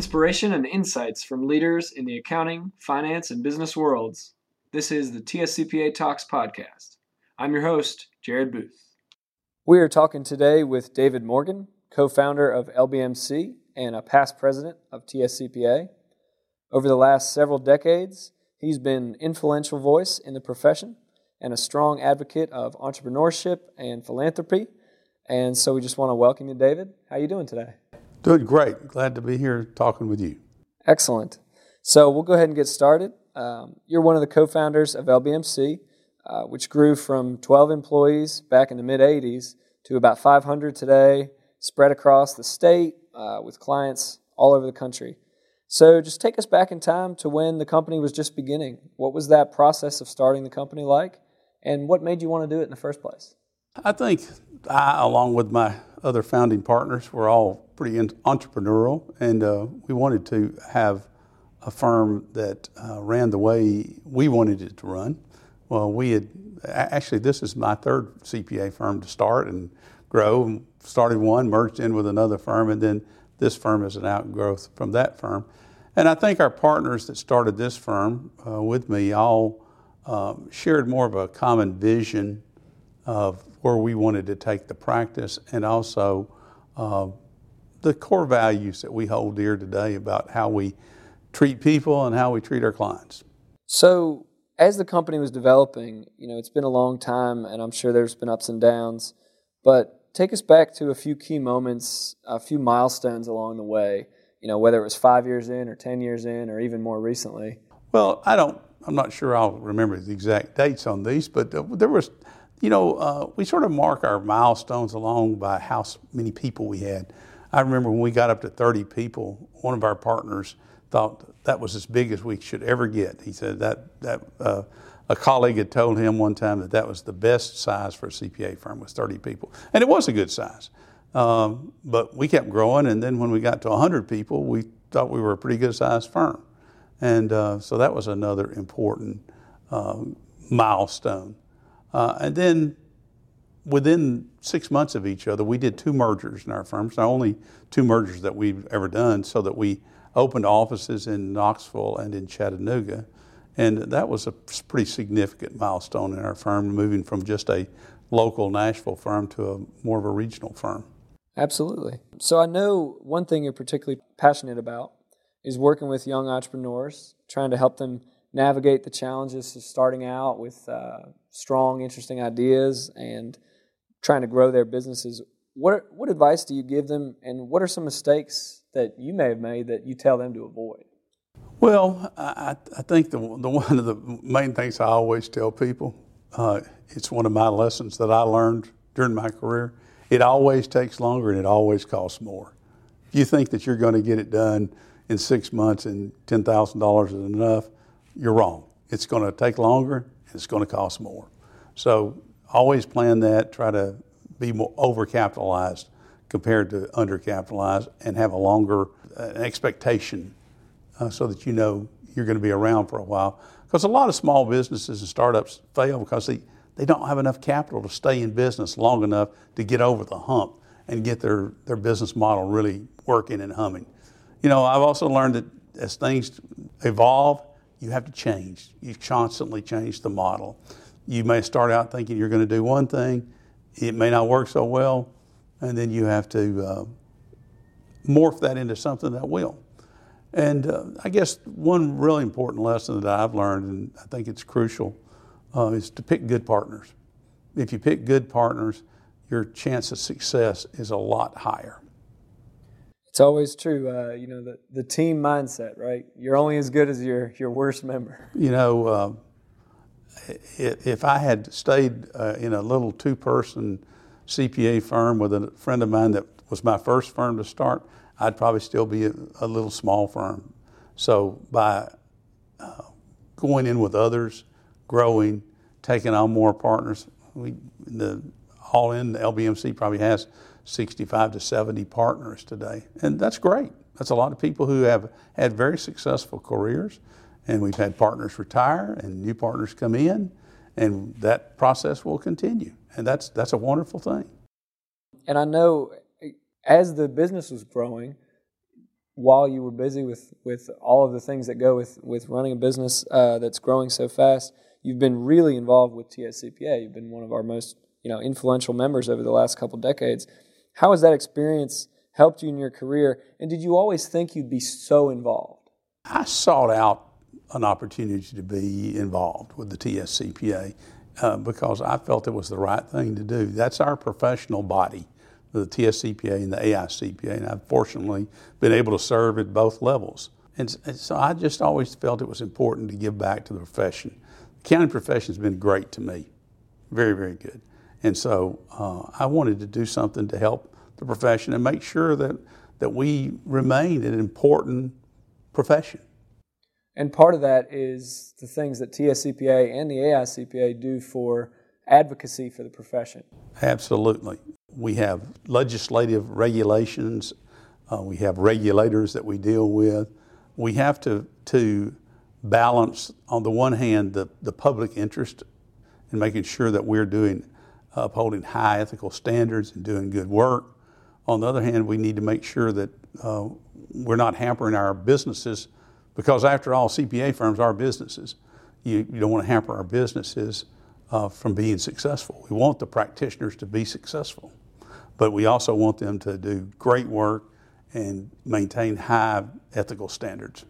inspiration and insights from leaders in the accounting, finance, and business worlds. This is the TSCPA Talks podcast. I'm your host, Jared Booth. We are talking today with David Morgan, co founder of LBMC and a past president of TSCPA. Over the last several decades, he's been an influential voice in the profession and a strong advocate of entrepreneurship and philanthropy. And so we just want to welcome you, David. How are you doing today? Doing great. Glad to be here talking with you. Excellent. So we'll go ahead and get started. Um, you're one of the co founders of LBMC, uh, which grew from 12 employees back in the mid 80s to about 500 today, spread across the state uh, with clients all over the country. So just take us back in time to when the company was just beginning. What was that process of starting the company like? And what made you want to do it in the first place? I think I, along with my other founding partners, were all pretty entrepreneurial, and uh, we wanted to have a firm that uh, ran the way we wanted it to run. Well, we had actually, this is my third CPA firm to start and grow. Started one, merged in with another firm, and then this firm is an outgrowth from that firm. And I think our partners that started this firm uh, with me all um, shared more of a common vision of where we wanted to take the practice and also uh, the core values that we hold dear today about how we treat people and how we treat our clients. So, as the company was developing, you know, it's been a long time and I'm sure there's been ups and downs, but take us back to a few key moments, a few milestones along the way, you know, whether it was five years in or 10 years in or even more recently. Well, I don't, I'm not sure I'll remember the exact dates on these, but there was, you know, uh, we sort of mark our milestones along by how many people we had. I remember when we got up to 30 people, one of our partners thought that was as big as we should ever get. He said that, that uh, a colleague had told him one time that that was the best size for a CPA firm was 30 people. And it was a good size. Um, but we kept growing, and then when we got to 100 people, we thought we were a pretty good sized firm. And uh, so that was another important uh, milestone. And then within six months of each other, we did two mergers in our firms, not only two mergers that we've ever done, so that we opened offices in Knoxville and in Chattanooga. And that was a pretty significant milestone in our firm, moving from just a local Nashville firm to a more of a regional firm. Absolutely. So I know one thing you're particularly passionate about is working with young entrepreneurs, trying to help them navigate the challenges of starting out with uh, strong, interesting ideas and trying to grow their businesses. What, what advice do you give them, and what are some mistakes that you may have made that you tell them to avoid? Well, I, I think the, the one of the main things I always tell people, uh, it's one of my lessons that I learned during my career. It always takes longer and it always costs more. If you think that you're going to get it done in six months and $10,000 is enough, you're wrong. It's going to take longer and it's going to cost more. So always plan that, try to be more overcapitalized compared to undercapitalized and have a longer uh, expectation uh, so that you know you're going to be around for a while. Because a lot of small businesses and startups fail because they, they don't have enough capital to stay in business long enough to get over the hump and get their, their business model really working and humming. You know, I've also learned that as things evolve, you have to change. You constantly change the model. You may start out thinking you're going to do one thing, it may not work so well, and then you have to uh, morph that into something that will. And uh, I guess one really important lesson that I've learned, and I think it's crucial, uh, is to pick good partners. If you pick good partners, your chance of success is a lot higher. It's always true, uh, you know, the, the team mindset, right? You're only as good as your, your worst member. You know, uh, if I had stayed uh, in a little two person CPA firm with a friend of mine that was my first firm to start, I'd probably still be a, a little small firm. So by uh, going in with others, growing, taking on more partners, we the all in the LBMC probably has 65 to 70 partners today, and that's great. That's a lot of people who have had very successful careers, and we've had partners retire and new partners come in, and that process will continue, and that's that's a wonderful thing. And I know as the business was growing, while you were busy with, with all of the things that go with, with running a business uh, that's growing so fast, you've been really involved with TSCPA. You've been one of our most you know influential members over the last couple decades. How has that experience helped you in your career? And did you always think you'd be so involved? I sought out an opportunity to be involved with the TSCPA uh, because I felt it was the right thing to do. That's our professional body, the TSCPA and the AICPA, and I've fortunately been able to serve at both levels. And, and so I just always felt it was important to give back to the profession. The county profession has been great to me, very, very good. And so uh, I wanted to do something to help the profession and make sure that, that we remain an important profession. And part of that is the things that TSCPA and the AICPA do for advocacy for the profession. Absolutely. We have legislative regulations, uh, we have regulators that we deal with. We have to, to balance, on the one hand, the, the public interest in making sure that we're doing upholding high ethical standards and doing good work. On the other hand, we need to make sure that uh, we're not hampering our businesses because, after all, CPA firms are businesses. You, you don't want to hamper our businesses uh, from being successful. We want the practitioners to be successful, but we also want them to do great work and maintain high ethical standards.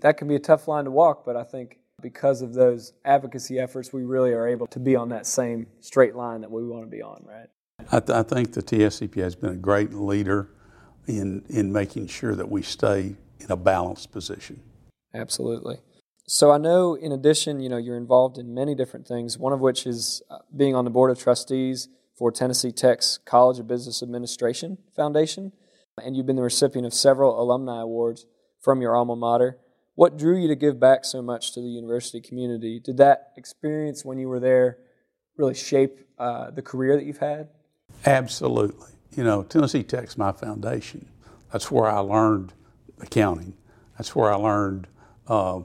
That can be a tough line to walk, but I think because of those advocacy efforts, we really are able to be on that same straight line that we want to be on, right? I, th- I think the TSCPA has been a great leader in, in making sure that we stay in a balanced position. Absolutely. So I know, in addition, you know, you're involved in many different things. One of which is uh, being on the board of trustees for Tennessee Tech's College of Business Administration Foundation, and you've been the recipient of several alumni awards from your alma mater. What drew you to give back so much to the university community? Did that experience when you were there really shape uh, the career that you've had? Absolutely. You know, Tennessee Tech's my foundation. That's where I learned accounting. That's where I learned uh,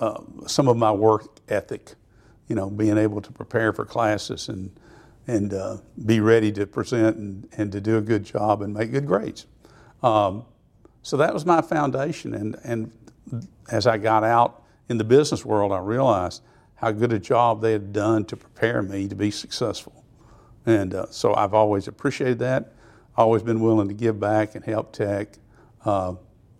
uh, some of my work ethic. You know, being able to prepare for classes and and uh, be ready to present and, and to do a good job and make good grades. Um, so that was my foundation, and and as I got out in the business world, I realized how good a job they had done to prepare me to be successful. And uh, so I've always appreciated that. Always been willing to give back and help Tech. Uh,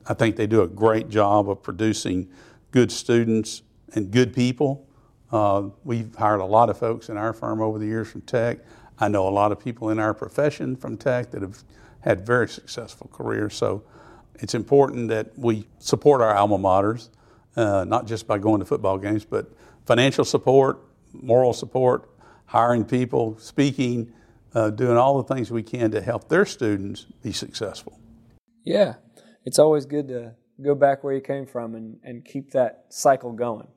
I think they do a great job of producing good students and good people. Uh, we've hired a lot of folks in our firm over the years from Tech. I know a lot of people in our profession from Tech that have had very successful careers. So it's important that we support our alma maters, uh, not just by going to football games, but financial support, moral support, hiring people, speaking, uh, doing all the things we can to help their students be successful. Yeah, it's always good to go back where you came from and, and keep that cycle going.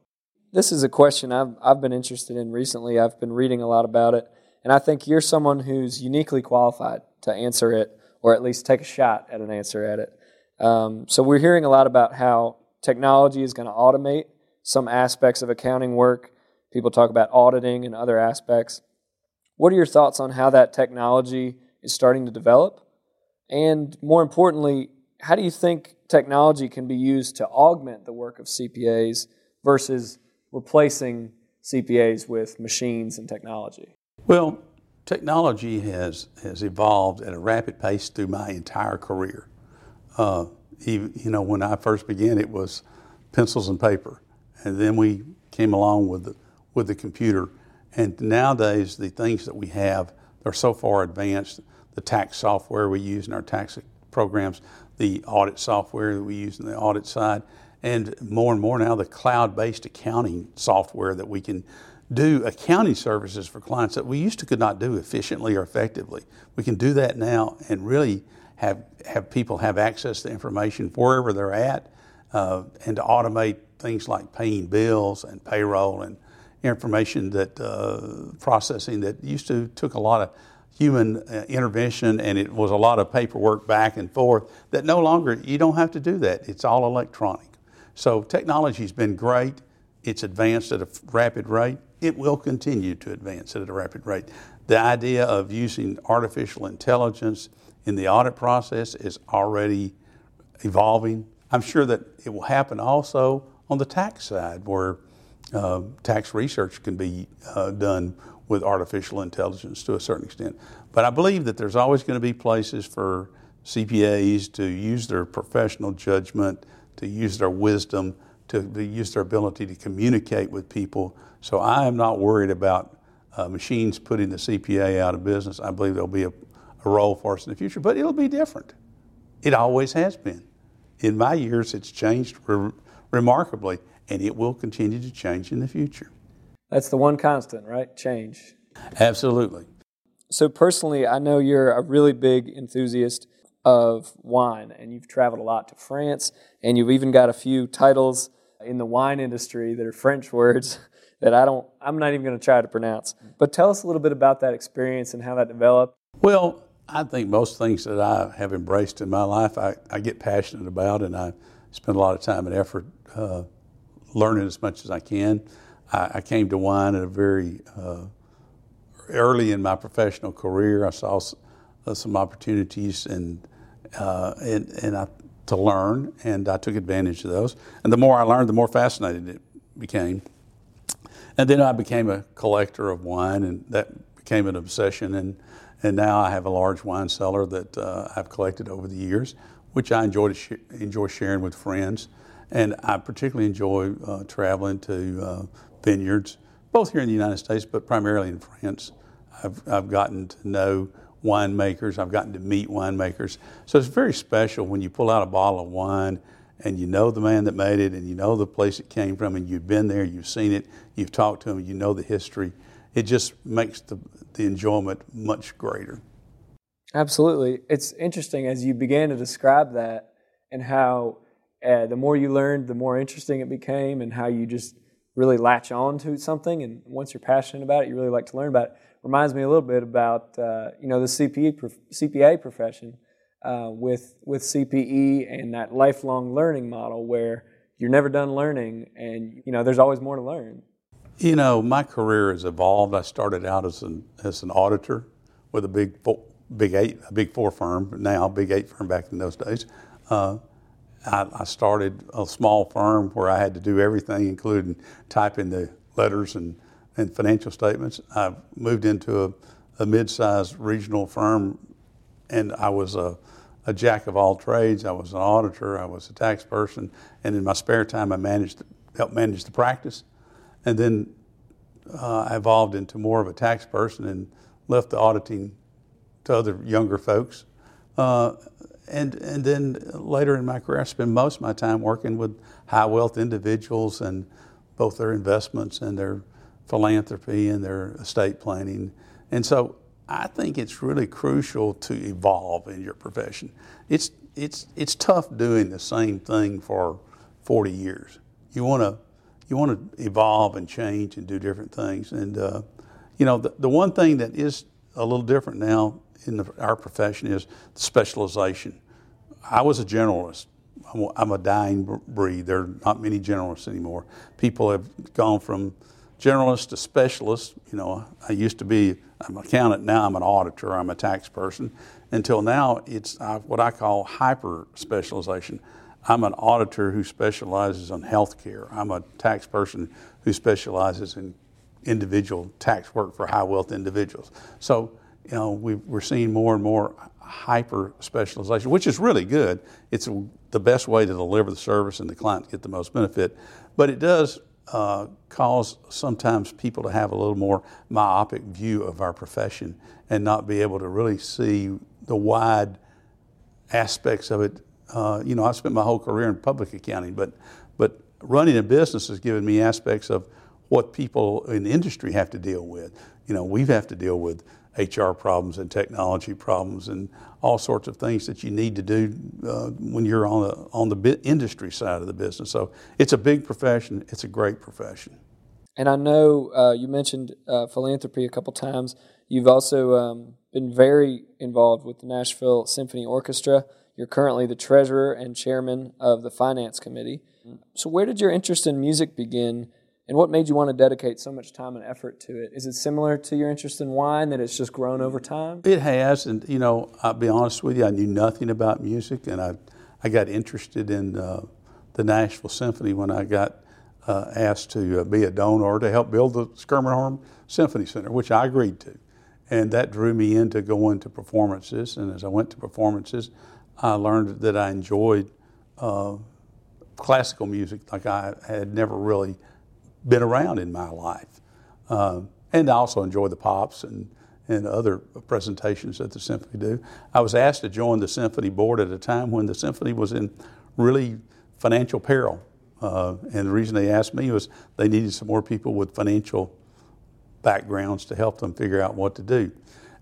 This is a question I've, I've been interested in recently. I've been reading a lot about it, and I think you're someone who's uniquely qualified to answer it, or at least take a shot at an answer at it. Um, so we're hearing a lot about how technology is going to automate some aspects of accounting work. People talk about auditing and other aspects. What are your thoughts on how that technology is starting to develop? And more importantly, how do you think technology can be used to augment the work of CPAs versus replacing CPAs with machines and technology? Well, technology has, has evolved at a rapid pace through my entire career. Uh, you know, when I first began, it was pencils and paper, and then we came along with the, with the computer. And nowadays, the things that we have are so far advanced. The tax software we use in our tax programs, the audit software that we use in the audit side, and more and more now the cloud-based accounting software that we can do accounting services for clients that we used to could not do efficiently or effectively. We can do that now and really have, have people have access to information wherever they're at, uh, and to automate things like paying bills and payroll and information that uh, processing that used to took a lot of human uh, intervention and it was a lot of paperwork back and forth that no longer you don't have to do that. It's all electronic. So technology's been great. It's advanced at a rapid rate. It will continue to advance at a rapid rate. The idea of using artificial intelligence in the audit process is already evolving. I'm sure that it will happen also on the tax side, where uh, tax research can be uh, done with artificial intelligence to a certain extent. But I believe that there's always going to be places for CPAs to use their professional judgment, to use their wisdom, to, use their ability to communicate with people. So I am not worried about uh, machines putting the CPA out of business. I believe there'll be a, a role for us in the future, but it'll be different. It always has been. In my years, it's changed re- remarkably, and it will continue to change in the future. That's the one constant, right? Change. Absolutely. So, personally, I know you're a really big enthusiast of wine, and you've traveled a lot to France, and you've even got a few titles in the wine industry that are French words that I don't, I'm not even going to try to pronounce. But tell us a little bit about that experience and how that developed. Well, I think most things that I have embraced in my life, I, I get passionate about, and I spend a lot of time and effort uh, learning as much as I can. I, I came to wine at a very uh, early in my professional career. I saw uh, some opportunities and uh, and, and I, to learn, and I took advantage of those. And the more I learned, the more fascinated it became. And then I became a collector of wine, and that became an obsession. And and now I have a large wine cellar that uh, I've collected over the years, which I enjoy sh- enjoy sharing with friends. And I particularly enjoy uh, traveling to uh, vineyards, both here in the United States, but primarily in France. I've, I've gotten to know winemakers, I've gotten to meet winemakers. So it's very special when you pull out a bottle of wine and you know the man that made it and you know the place it came from and you've been there, you've seen it, you've talked to him, you know the history. It just makes the, the enjoyment much greater. Absolutely. It's interesting as you began to describe that and how uh, the more you learned, the more interesting it became, and how you just really latch on to something. And once you're passionate about it, you really like to learn about it. Reminds me a little bit about uh, you know the CPE, CPA profession uh, with with CPE and that lifelong learning model where you're never done learning, and you know there's always more to learn. You know, my career has evolved. I started out as an as an auditor with a big four, big eight, a big four firm. Now, big eight firm back in those days. Uh, I, I, started a small firm where I had to do everything, including typing the letters and, and financial statements. I moved into a, a mid-sized regional firm, and I was a, a jack of all trades. I was an auditor. I was a tax person, and in my spare time, I managed helped manage the practice and then uh, I evolved into more of a tax person and left the auditing to other younger folks. Uh, and, and then later in my career, I spent most of my time working with high wealth individuals and both their investments and their philanthropy and their estate planning. And so I think it's really crucial to evolve in your profession. It's, it's, it's tough doing the same thing for 40 years. You want to you want to evolve and change and do different things. And uh, you know, the, the one thing that is a little different now in the, our profession is specialization. I was a generalist. I'm, I'm a dying breed. There are not many generalists anymore. People have gone from generalist to specialist. You know, I used to be I'm an accountant. Now I'm an auditor. I'm a tax person. Until now, it's what I call hyper specialization. I'm an auditor who specializes on healthcare. I'm a tax person who specializes in individual tax work for high wealth individuals. So, you know, we are seeing more and more hyper specialization, which is really good. It's the best way to deliver the service and the client get the most benefit. But it does uh, cause sometimes people to have a little more myopic view of our profession and not be able to really see the wide aspects of it uh, you know, I spent my whole career in public accounting, but but running a business has given me aspects of what people in industry have to deal with. You know, we have to deal with HR problems and technology problems and all sorts of things that you need to do uh, when you're on the on the industry side of the business. So it's a big profession. It's a great profession. And I know uh, you mentioned uh, philanthropy a couple times. You've also um, been very involved with the Nashville Symphony Orchestra. You're currently the treasurer and chairman of the finance committee. So, where did your interest in music begin, and what made you want to dedicate so much time and effort to it? Is it similar to your interest in wine that it's just grown over time? It has, and you know, I'll be honest with you, I knew nothing about music, and I, I got interested in uh, the Nashville Symphony when I got uh, asked to uh, be a donor to help build the Schermerhorn Symphony Center, which I agreed to. And that drew me into going to performances. And as I went to performances, I learned that I enjoyed uh, classical music like I had never really been around in my life. Uh, and I also enjoy the pops and, and other presentations that the symphony do. I was asked to join the symphony board at a time when the symphony was in really financial peril. Uh, and the reason they asked me was they needed some more people with financial backgrounds to help them figure out what to do.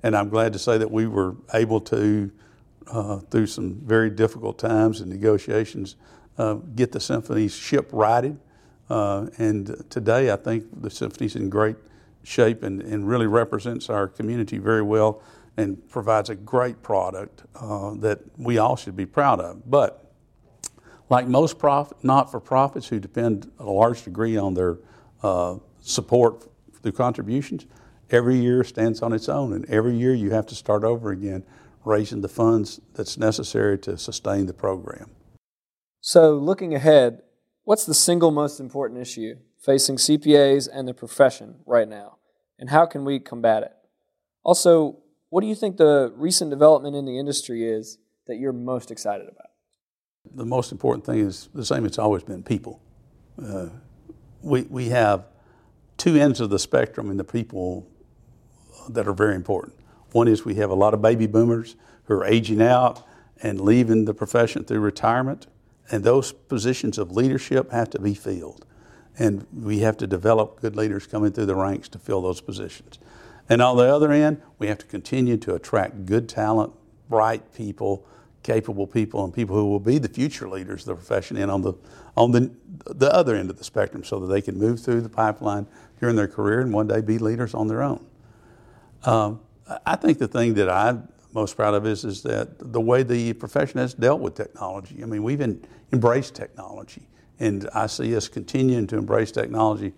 And I'm glad to say that we were able to, uh, through some very difficult times and negotiations, uh, get the symphony's ship righted. Uh, and today, I think the symphony's in great shape and, and really represents our community very well and provides a great product uh, that we all should be proud of. But like most profit, not-for-profits who depend a large degree on their uh, support through contributions, every year stands on its own, and every year you have to start over again, raising the funds that's necessary to sustain the program. So, looking ahead, what's the single most important issue facing CPAs and the profession right now, and how can we combat it? Also, what do you think the recent development in the industry is that you're most excited about? The most important thing is the same it's always been people. Uh, we, we have two ends of the spectrum in the people that are very important. One is we have a lot of baby boomers who are aging out and leaving the profession through retirement. And those positions of leadership have to be filled. And we have to develop good leaders coming through the ranks to fill those positions. And on the other end, we have to continue to attract good talent, bright people, capable people, and people who will be the future leaders of the profession and on the, on the, the other end of the spectrum so that they can move through the pipeline during their career and one day be leaders on their own. Um, I think the thing that I'm most proud of is, is that the way the profession has dealt with technology. I mean, we've in, embraced technology, and I see us continuing to embrace technology,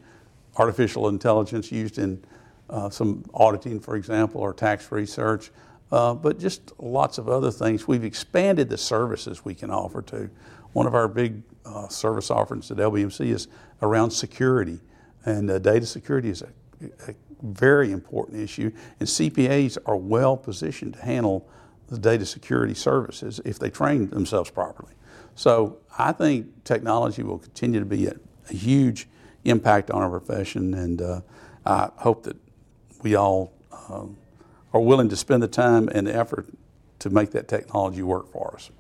artificial intelligence used in uh, some auditing, for example, or tax research, uh, but just lots of other things. We've expanded the services we can offer to. One of our big uh, service offerings at LBMC is around security, and uh, data security is a, a very important issue, and CPAs are well positioned to handle the data security services if they train themselves properly. So I think technology will continue to be a, a huge impact on our profession, and uh, I hope that we all um, are willing to spend the time and the effort to make that technology work for us.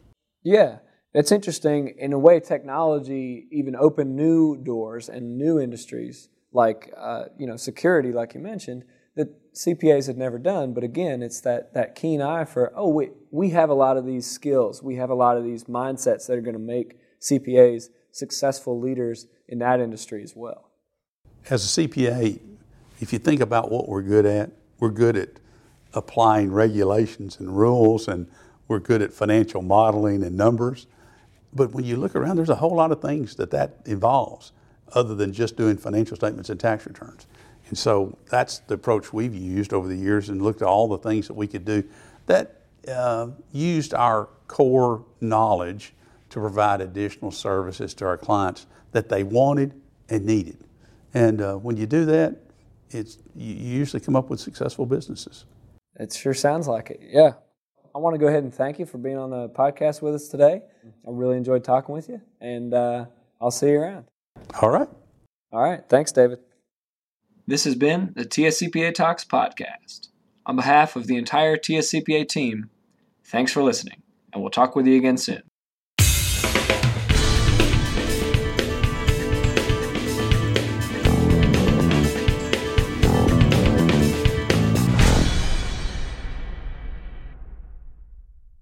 Yeah, that's interesting. In a way, technology even opened new doors and new industries like uh, you know security, like you mentioned, that CPAs had never done. But again, it's that that keen eye for oh we we have a lot of these skills, we have a lot of these mindsets that are going to make CPAs successful leaders in that industry as well. As a CPA, if you think about what we're good at, we're good at applying regulations and rules, and we're good at financial modeling and numbers. But when you look around, there's a whole lot of things that that involves other than just doing financial statements and tax returns. And so that's the approach we've used over the years and looked at all the things that we could do that uh, used our core knowledge to provide additional services to our clients that they wanted and needed. And uh, when you do that, it's, you usually come up with successful businesses. It sure sounds like it, yeah. I want to go ahead and thank you for being on the podcast with us today. I really enjoyed talking with you, and uh, I'll see you around. All right. All right. Thanks, David. This has been the TSCPA Talks podcast. On behalf of the entire TSCPA team, thanks for listening, and we'll talk with you again soon.